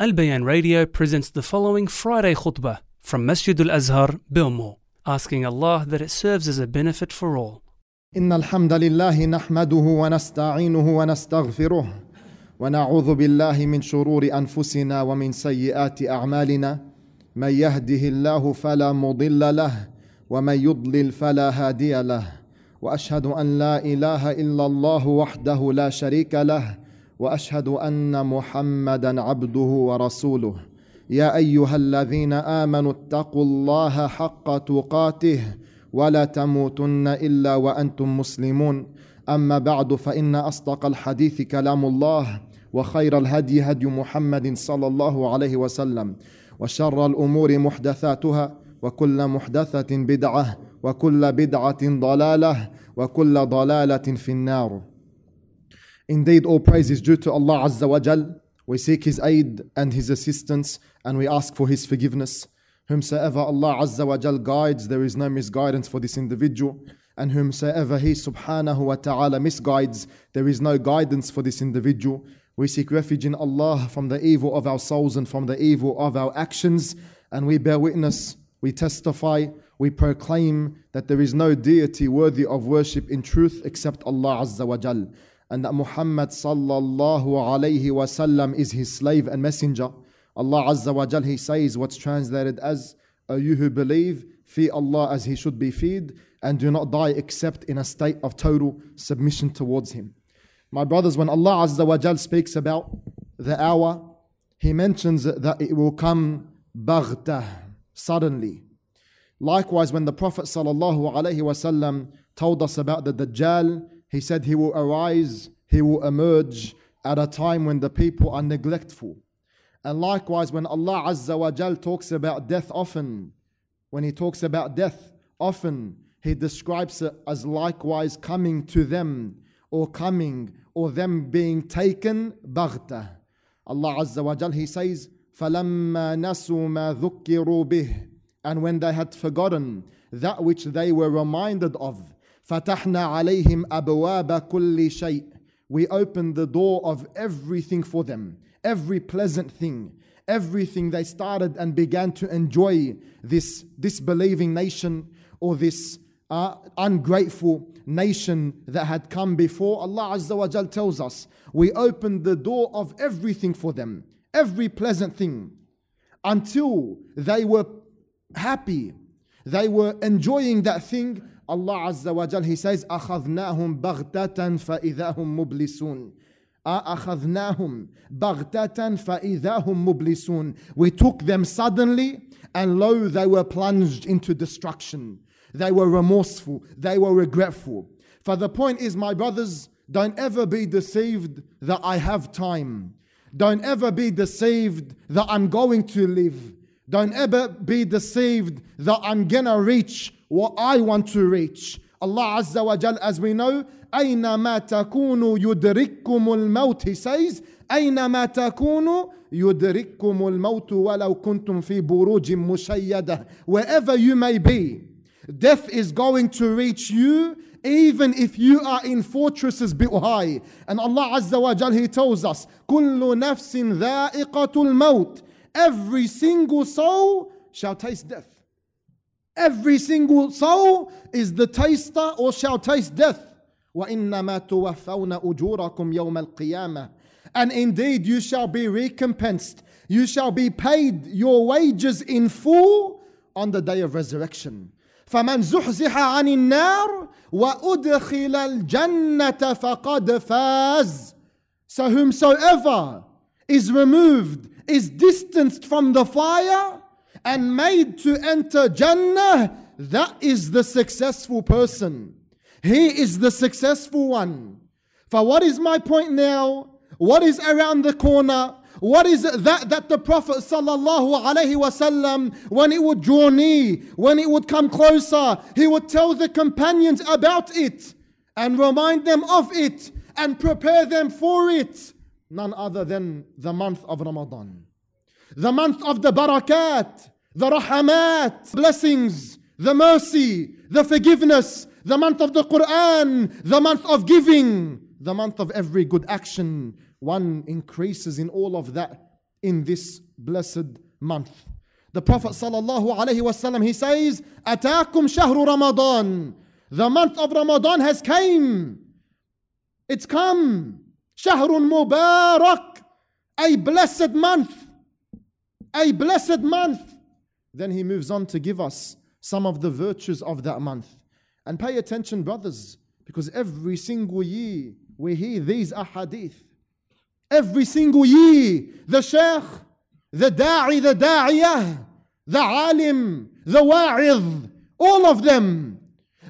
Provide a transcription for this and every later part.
Albayan Radio presents the following Friday khutbah from Masjid Al Azhar, Belmore, asking Allah that it serves as a benefit for all. إن الحمد لله نحمده ونستعينه ونستغفره ونعوذ بالله من شرور أنفسنا ومن سيئات أعمالنا من يهده الله فلا مضل له ومن يضلل فلا هادي له وأشهد أن لا إله إلا الله وحده لا شريك له وأشهد أن محمدا عبده ورسوله. يا أيها الذين آمنوا اتقوا الله حق تقاته ولا تموتن إلا وأنتم مسلمون. أما بعد فإن أصدق الحديث كلام الله وخير الهدي هدي محمد صلى الله عليه وسلم وشر الأمور محدثاتها وكل محدثة بدعة وكل بدعة ضلالة وكل ضلالة في النار. Indeed, all praise is due to Allah Azza wa Jal. We seek His aid and His assistance, and we ask for His forgiveness. Whomsoever Allah Azza wa Jal guides, there is no misguidance for this individual. And whomsoever He subhanahu wa ta'ala misguides, there is no guidance for this individual. We seek refuge in Allah from the evil of our souls and from the evil of our actions. And we bear witness, we testify, we proclaim that there is no deity worthy of worship in truth except Allah Azza wa Jal. And that Muhammad sallallahu alayhi wasallam is His slave and messenger. Allah Azza wa Jal, He says what's translated as, O you who believe, fear Allah as He should be feared, and do not die except in a state of total submission towards Him. My brothers, when Allah Azza wa Jal speaks about the hour, He mentions that it will come baghtah, suddenly. Likewise, when the Prophet sallallahu alaihi wasallam told us about the Dajjal, he said he will arise, he will emerge at a time when the people are neglectful. And likewise, when Allah Azza wa Jal talks about death often, when He talks about death often, He describes it as likewise coming to them, or coming, or them being taken baghta. Allah Azza wa Jal, He says, فَلَمَّا نَسُوا مَا ذُكِّرُوا بِهِ And when they had forgotten that which they were reminded of, Fatahna alayhim kulli shay. We opened the door of everything for them, every pleasant thing, everything they started and began to enjoy this disbelieving nation or this uh, ungrateful nation that had come before. Allah Azza wa Jal tells us, we opened the door of everything for them, every pleasant thing, until they were happy, they were enjoying that thing Allah Azza wa Jal, He says, أخذناهم بغتة فإذا هم مبلسون. أخذناهم بغتة فإذا هم مبلسون We took them suddenly and lo they were plunged into destruction They were remorseful They were regretful For the point is my brothers Don't ever be deceived that I have time Don't ever be deceived that I'm going to live Don't ever be deceived that I'm gonna reach what I want to reach Allah Azza wa Jal as we know أينما تكونوا يدرككم الموت he says أينما تكونوا يدرككم الموت ولو كنتم في بروج مشيدة wherever you may be death is going to reach you even if you are in fortresses built high and Allah Azza wa Jal he tells us كل نفس ذائقة الموت every single soul shall taste death every single soul is the taster or shall taste death وإنما توفون أجوركم يوم القيامة And indeed you shall be recompensed. You shall be paid your wages in full on the day of resurrection. فمن زحزح عن النار وأدخل الجنة فقد فاز. So whomsoever is removed, is distanced from the fire and made to enter Jannah, that is the successful person. He is the successful one. For what is my point now? What is around the corner? What is that that the Prophet sallallahu alaihi wasallam, when it would draw near, when it would come closer, he would tell the companions about it and remind them of it and prepare them for it. None other than the month of Ramadan, the month of the barakat, the rahamat, blessings, the mercy, the forgiveness, the month of the Quran, the month of giving, the month of every good action. One increases in all of that in this blessed month. The Prophet sallallahu he says, "Atakum shahru Ramadan." The month of Ramadan has came. It's come. Shahrun Mubarak, a blessed month. A blessed month. Then he moves on to give us some of the virtues of that month. And pay attention, brothers, because every single year we hear these ahadith. Every single year, the sheikh, the da'i, the da'iyah, the alim, the wa'idh, all of them,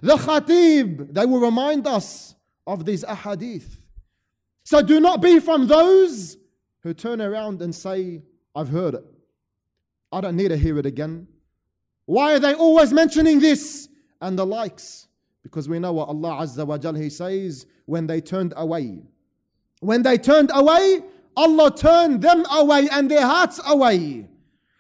the khatib, they will remind us of these ahadith. So do not be from those who turn around and say, I've heard it. I don't need to hear it again. Why are they always mentioning this and the likes? Because we know what Allah Azza wa Jal He says when they turned away. When they turned away, Allah turned them away and their hearts away.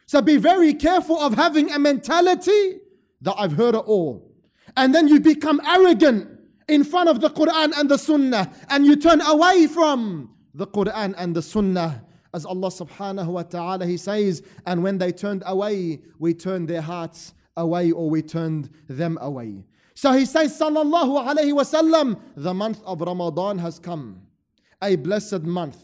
So be very careful of having a mentality that I've heard it all. And then you become arrogant in front of the Quran and the Sunnah and you turn away from the Quran and the Sunnah. As Allah subhanahu wa ta'ala He says, and when they turned away, we turned their hearts away or we turned them away. So he says, Sallallahu Alaihi Wasallam, the month of Ramadan has come, a blessed month.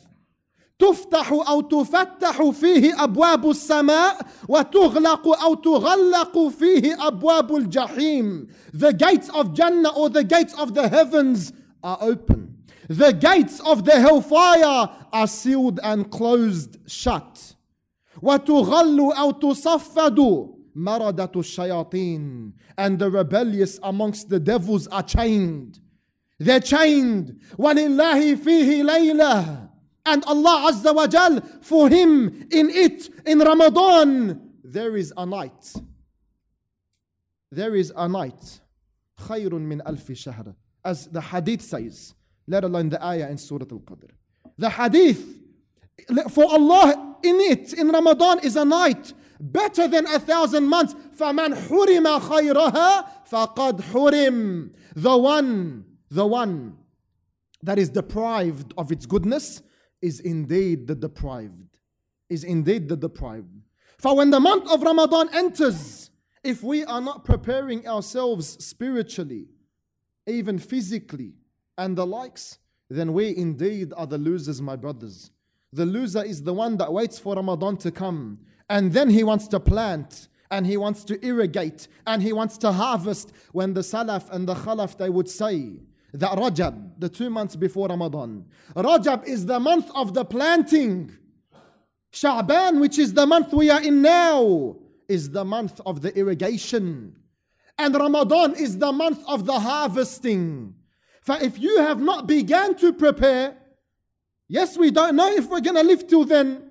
تفتح أو تفتح فيه أبواب السماء وتغلق أو تغلق فيه أبواب الجحيم. The gates of Jannah or the gates of the heavens are open. The gates of the hellfire are sealed and closed shut. وتغل أو تصفد مردة الشياطين and the rebellious amongst the devils are chained. They're chained. وَلِلَّهِ فِيهِ لَيْلَةٌ And Allah Azza wa Jal, for Him in it, in Ramadan, there is a night. There is a night. خَيْرٌ مِّنْ أَلْفِ شَهْرٍ As the hadith says, let alone the ayah in Surah Al-Qadr. The hadith, for Allah in it, in Ramadan, is a night better than a thousand months. فَمَنْ حُرِمَ خَيْرَهَا فَقَدْ حُرِمْ The one, the one that is deprived of its goodness is indeed the deprived. Is indeed the deprived. For when the month of Ramadan enters, if we are not preparing ourselves spiritually, even physically, and the likes, then we indeed are the losers, my brothers. The loser is the one that waits for Ramadan to come and then he wants to plant and he wants to irrigate and he wants to harvest when the Salaf and the Khalaf they would say that Rajab, the two months before Ramadan, Rajab is the month of the planting. Sha'ban, which is the month we are in now, is the month of the irrigation. And Ramadan is the month of the harvesting. For if you have not began to prepare, yes, we don't know if we're going to live till then.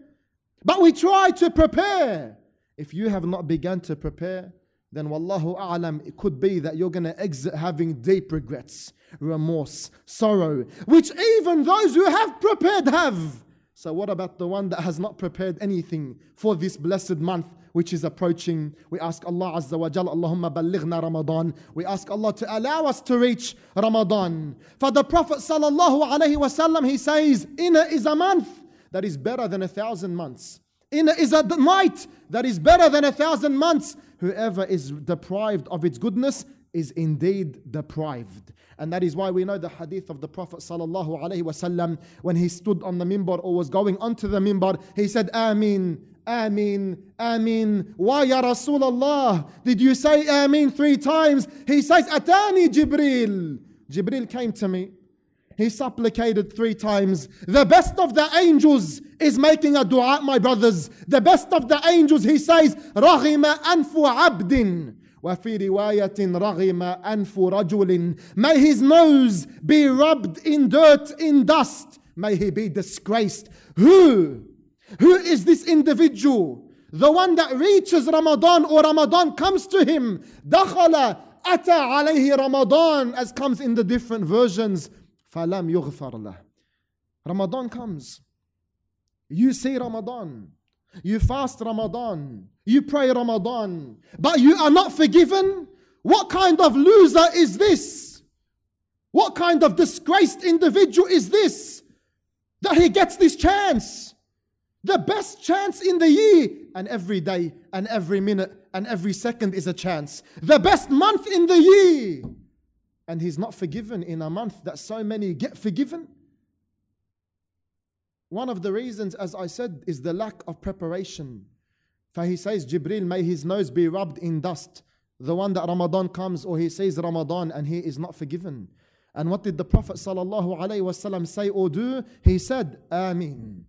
But we try to prepare. If you have not begun to prepare, then wallahu a'lam, it could be that you're going to exit having deep regrets, remorse, sorrow, which even those who have prepared have. So, what about the one that has not prepared anything for this blessed month which is approaching? We ask Allah Azza wa Jal, Allahumma ballighna Ramadan. We ask Allah to allow us to reach Ramadan. For the Prophet sallallahu alaihi wasallam, he says, Inna is a month that is better than a thousand months. In is a night that is better than a thousand months. Whoever is deprived of its goodness is indeed deprived. And that is why we know the hadith of the Prophet sallallahu alaihi wasallam when he stood on the minbar or was going onto the minbar, he said, Ameen, Ameen, Ameen. Why, Ya Rasulullah? Did you say Ameen three times? He says, Atani Jibril. Jibril came to me. He supplicated three times. The best of the angels is making a dua, my brothers. The best of the angels, he says, رغم أنف عبد وفي رواية رغم أنف رجل May his nose be rubbed in dirt, in dust. May he be disgraced. Who? Who is this individual? The one that reaches Ramadan or Ramadan comes to him. دخل أتى عليه رمضان as comes in the different versions. فَلَمْ يُغْفَرْ لَهُ Ramadan comes. You say Ramadan. You fast Ramadan. You pray Ramadan. But you are not forgiven? What kind of loser is this? What kind of disgraced individual is this? That he gets this chance. The best chance in the year. And every day and every minute and every second is a chance. The best month in the year. And he's not forgiven in a month that so many get forgiven. One of the reasons, as I said, is the lack of preparation. For he says, Jibril, may his nose be rubbed in dust. The one that Ramadan comes, or he says Ramadan and he is not forgiven. And what did the Prophet ﷺ say or do? He said, Ameen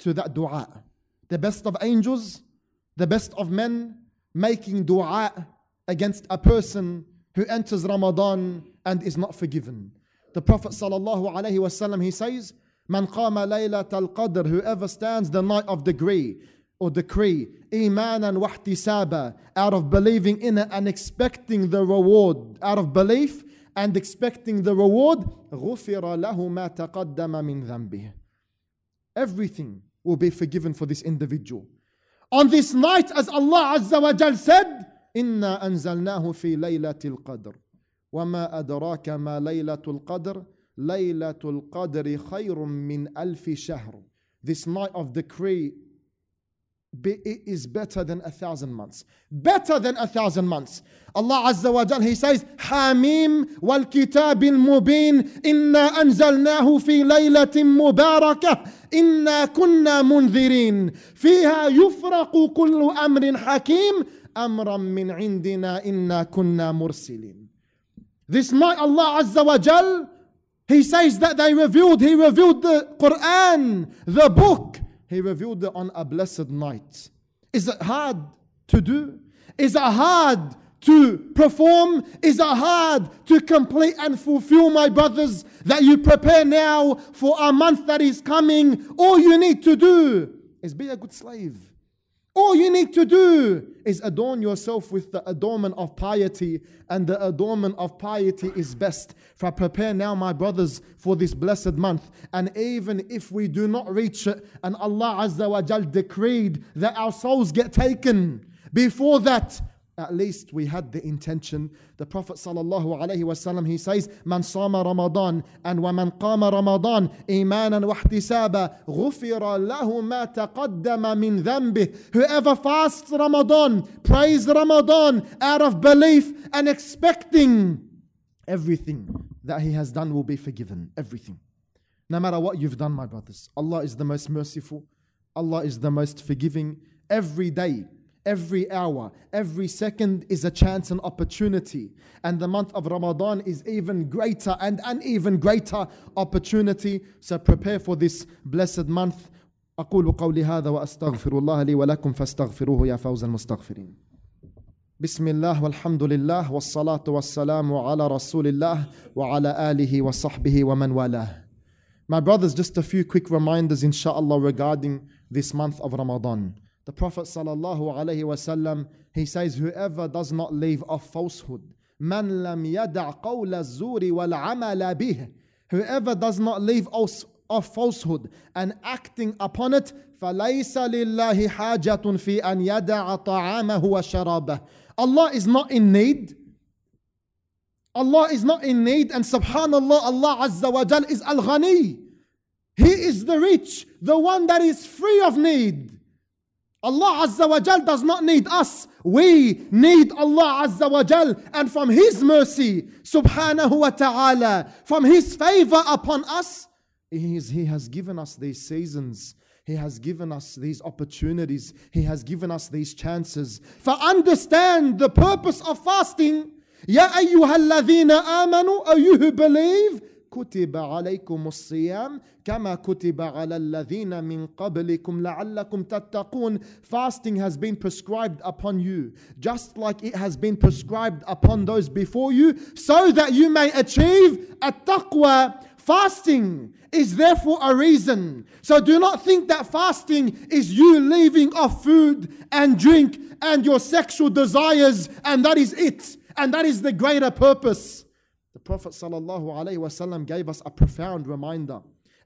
to that dua. The best of angels, the best of men, making dua against a person who enters Ramadan and is not forgiven. The Prophet ﷺ he says, Man qama laylat al-qadr, whoever stands the night of degree or decree, imanan wahtisaba, out of believing in it and expecting the reward, out of belief and expecting the reward, غُفِرَ لَهُ مَا تَقَدَّمَ مِنْ ذَنْبِهِ Everything will be forgiven for this individual. On this night, as Allah Azza wa Jal said, إِنَّا أَنزَلْنَاهُ فِي لَيْلَةِ الْقَدْرِ وَمَا أَدْرَاكَ مَا لَيْلَةُ الْقَدْرِ لَيْلَةُ الْقَدْرِ خَيْرٌ مِّنْ أَلْفِ شَهْرٍ This night of decree it is better than a thousand months. Better than a thousand months. Allah Azza wa Jal, He says, حاميم والكتاب المبين إنا أنزلناه في ليلة مباركة إنا كنا منذرين فيها يفرق كل أمر حكيم أمرا من عندنا إنا كنا مرسلين. This night Allah Azza wa Jal, He says that they revealed, He revealed the Quran, the book, he revealed it on a blessed night. Is it hard to do? Is it hard to perform? Is it hard to complete and fulfill, my brothers, that you prepare now for a month that is coming? All you need to do is be a good slave. All you need to do is adorn yourself with the adornment of piety, and the adornment of piety is best. For I prepare now, my brothers, for this blessed month. And even if we do not reach it, and Allah Azza wa Jal decreed that our souls get taken, before that, at least we had the intention. The Prophet wasallam he says, "Man sama Ramadan and wa man qama Ramadan imanan wa ihtisaba ghufira lahu ma taqaddama min dhanbih." Whoever fasts Ramadan, prays Ramadan out of belief and expecting everything that he has done will be forgiven. Everything. No matter what you've done, my brothers. Allah is the most merciful. Allah is the most forgiving. Every day Every hour, every second is a chance and opportunity. And the month of Ramadan is even greater and an even greater opportunity. So prepare for this blessed month. أقول قولي هذا وأستغفر الله لي ولكم فاستغفروه يا فوز المستغفرين. بسم الله والحمد لله والصلاة والسلام على رسول الله وعلى آله وصحبه ومن والاه. My brothers, just a few quick reminders, inshallah, regarding this month of Ramadan. The Prophet wasallam he says, Whoever does not leave off falsehood, man lam yada' qawla zuri wal amala bih. Whoever does not leave off falsehood and acting upon it, فليس لله حاجة في أن يدع طعامه وشرابه. Allah is not in need. Allah is not in need, and subhanallah, Allah Azza wa Jal is Al Ghani. He is the rich, the one that is free of need. Allah Azza wa Jal does not need us. We need Allah Azza wa Jal. And from His mercy, subhanahu wa ta'ala, from His favor upon us, he, is, he has given us these seasons. He has given us these opportunities. He has given us these chances. For understand the purpose of fasting. Ya ayyuhalladhina amanu, O you who believe? كتب عليكم الصيام كما كتب على الذين من قبلكم لعلكم تتقون fasting has been prescribed upon you just like it has been prescribed upon those before you so that you may achieve a taqwa Fasting is therefore a reason. So do not think that fasting is you leaving off food and drink and your sexual desires, and that is it. And that is the greater purpose. The Prophet ﷺ gave us a profound reminder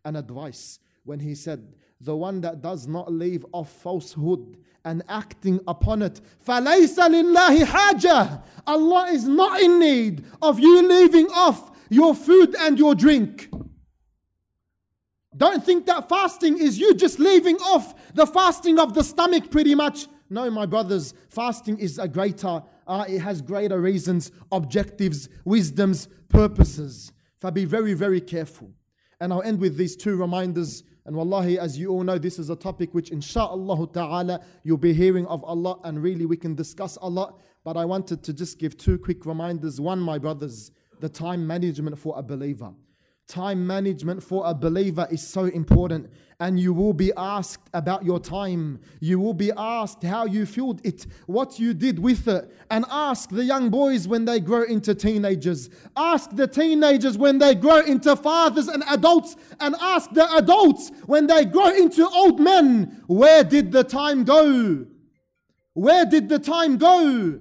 and advice when he said, The one that does not leave off falsehood and acting upon it, فَلَيْسَ لِلَّهِ حَاجَةٌ Allah is not in need of you leaving off your food and your drink. Don't think that fasting is you just leaving off the fasting of the stomach pretty much. No, my brothers, fasting is a greater, uh, it has greater reasons, objectives, wisdoms, purposes. So be very, very careful. And I'll end with these two reminders. And wallahi, as you all know, this is a topic which inshallah ta'ala you'll be hearing of Allah and really we can discuss a lot. But I wanted to just give two quick reminders. One, my brothers, the time management for a believer. Time management for a believer is so important, and you will be asked about your time. You will be asked how you filled it, what you did with it, and ask the young boys when they grow into teenagers. Ask the teenagers when they grow into fathers and adults, and ask the adults when they grow into old men. Where did the time go? Where did the time go?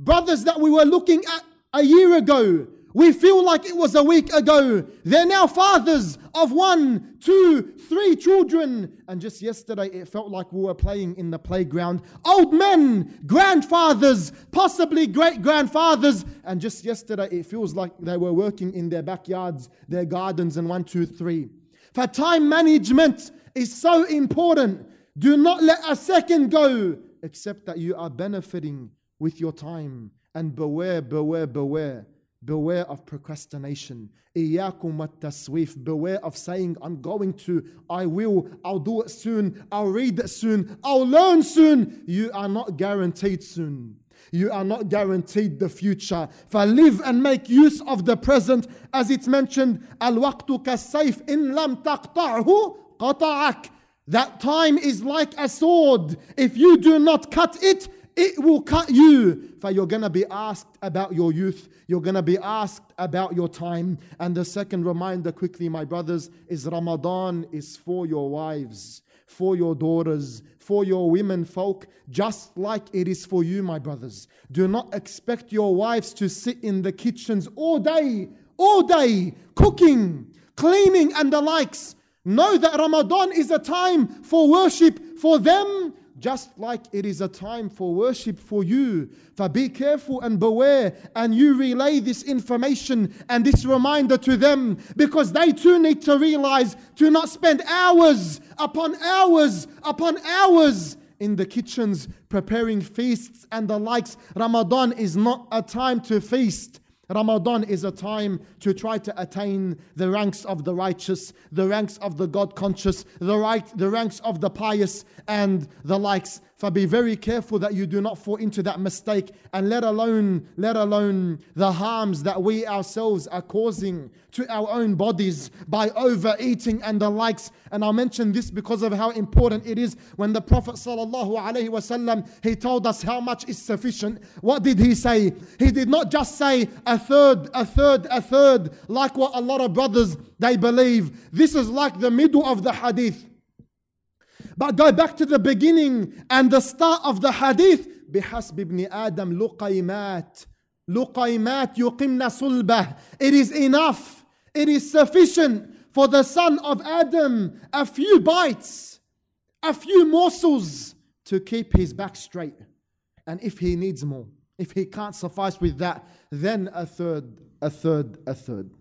Brothers that we were looking at a year ago, we feel like it was a week ago. They're now fathers of one, two, three children. And just yesterday, it felt like we were playing in the playground. Old men, grandfathers, possibly great grandfathers. And just yesterday, it feels like they were working in their backyards, their gardens, and one, two, three. For time management is so important. Do not let a second go except that you are benefiting with your time. And beware, beware, beware Beware of procrastination. Iyakum taswif. Beware of saying, I'm going to, I will, I'll do it soon, I'll read it soon, I'll learn soon. You are not guaranteed soon. You are not guaranteed the future. For live and make use of the present, as it's mentioned, al kasayf in lam taqta'hu qata'ak. That time is like a sword. If you do not cut it, it will cut you. For you're going to be asked about your youth. You're going to be asked about your time. And the second reminder, quickly, my brothers, is Ramadan is for your wives, for your daughters, for your women folk, just like it is for you, my brothers. Do not expect your wives to sit in the kitchens all day, all day, cooking, cleaning, and the likes. Know that Ramadan is a time for worship for them just like it is a time for worship for you. For be careful and beware, and you relay this information and this reminder to them because they too need to realize to not spend hours upon hours upon hours in the kitchens preparing feasts and the likes. Ramadan is not a time to feast. Ramadan is a time to try to attain the ranks of the righteous, the ranks of the God conscious, the right, the ranks of the pious, and the likes. For be very careful that you do not fall into that mistake, and let alone, let alone the harms that we ourselves are causing to our own bodies by overeating and the likes. And I'll mention this because of how important it is. When the Prophet wasallam he told us how much is sufficient. What did he say? He did not just say a third, a third, a third, like what a lot of brothers they believe. This is like the middle of the hadith. But go back to the beginning and the start of the hadith. بحسب ابن آدم لقيمات لقيمات يقمن صلبه It is enough. It is sufficient for the son of Adam a few bites, a few morsels to keep his back straight. And if he needs more, if he can't suffice with that, then a third, a third, a third.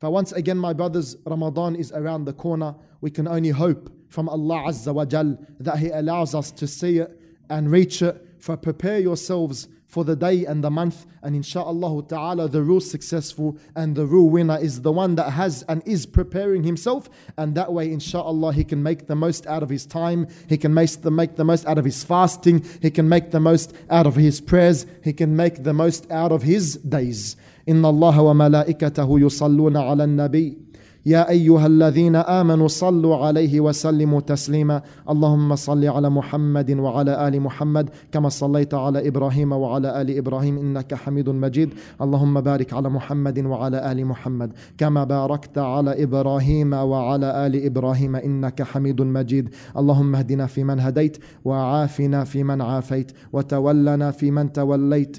For once again, my brothers, Ramadan is around the corner. We can only hope from Allah Azza wa Jal that He allows us to see it and reach it. For prepare yourselves for the day and the month, and insha'Allah ta'ala, the real successful and the real winner is the one that has and is preparing himself, and that way, insha'Allah, he can make the most out of his time, he can make the, make the most out of his fasting, he can make the most out of his prayers, he can make the most out of his days. إن الله وملائكته يصلون على النبي يا أيها الذين آمنوا صلوا عليه وسلموا تسليما. اللهم صل على محمد وعلى آل محمد كما صليت على إبراهيم وعلى آل إبراهيم إنك حميد مجيد. اللهم بارك على محمد وعلى آل محمد كما باركت على إبراهيم وعلى آل إبراهيم إنك حميد مجيد. اللهم اهدنا فيمن هديت وعافنا فيمن عافيت وتولنا فيمن توليت.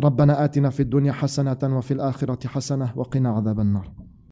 ربنا آتنا في الدنيا حسنة وفي الآخرة حسنة وقنا عذاب النار.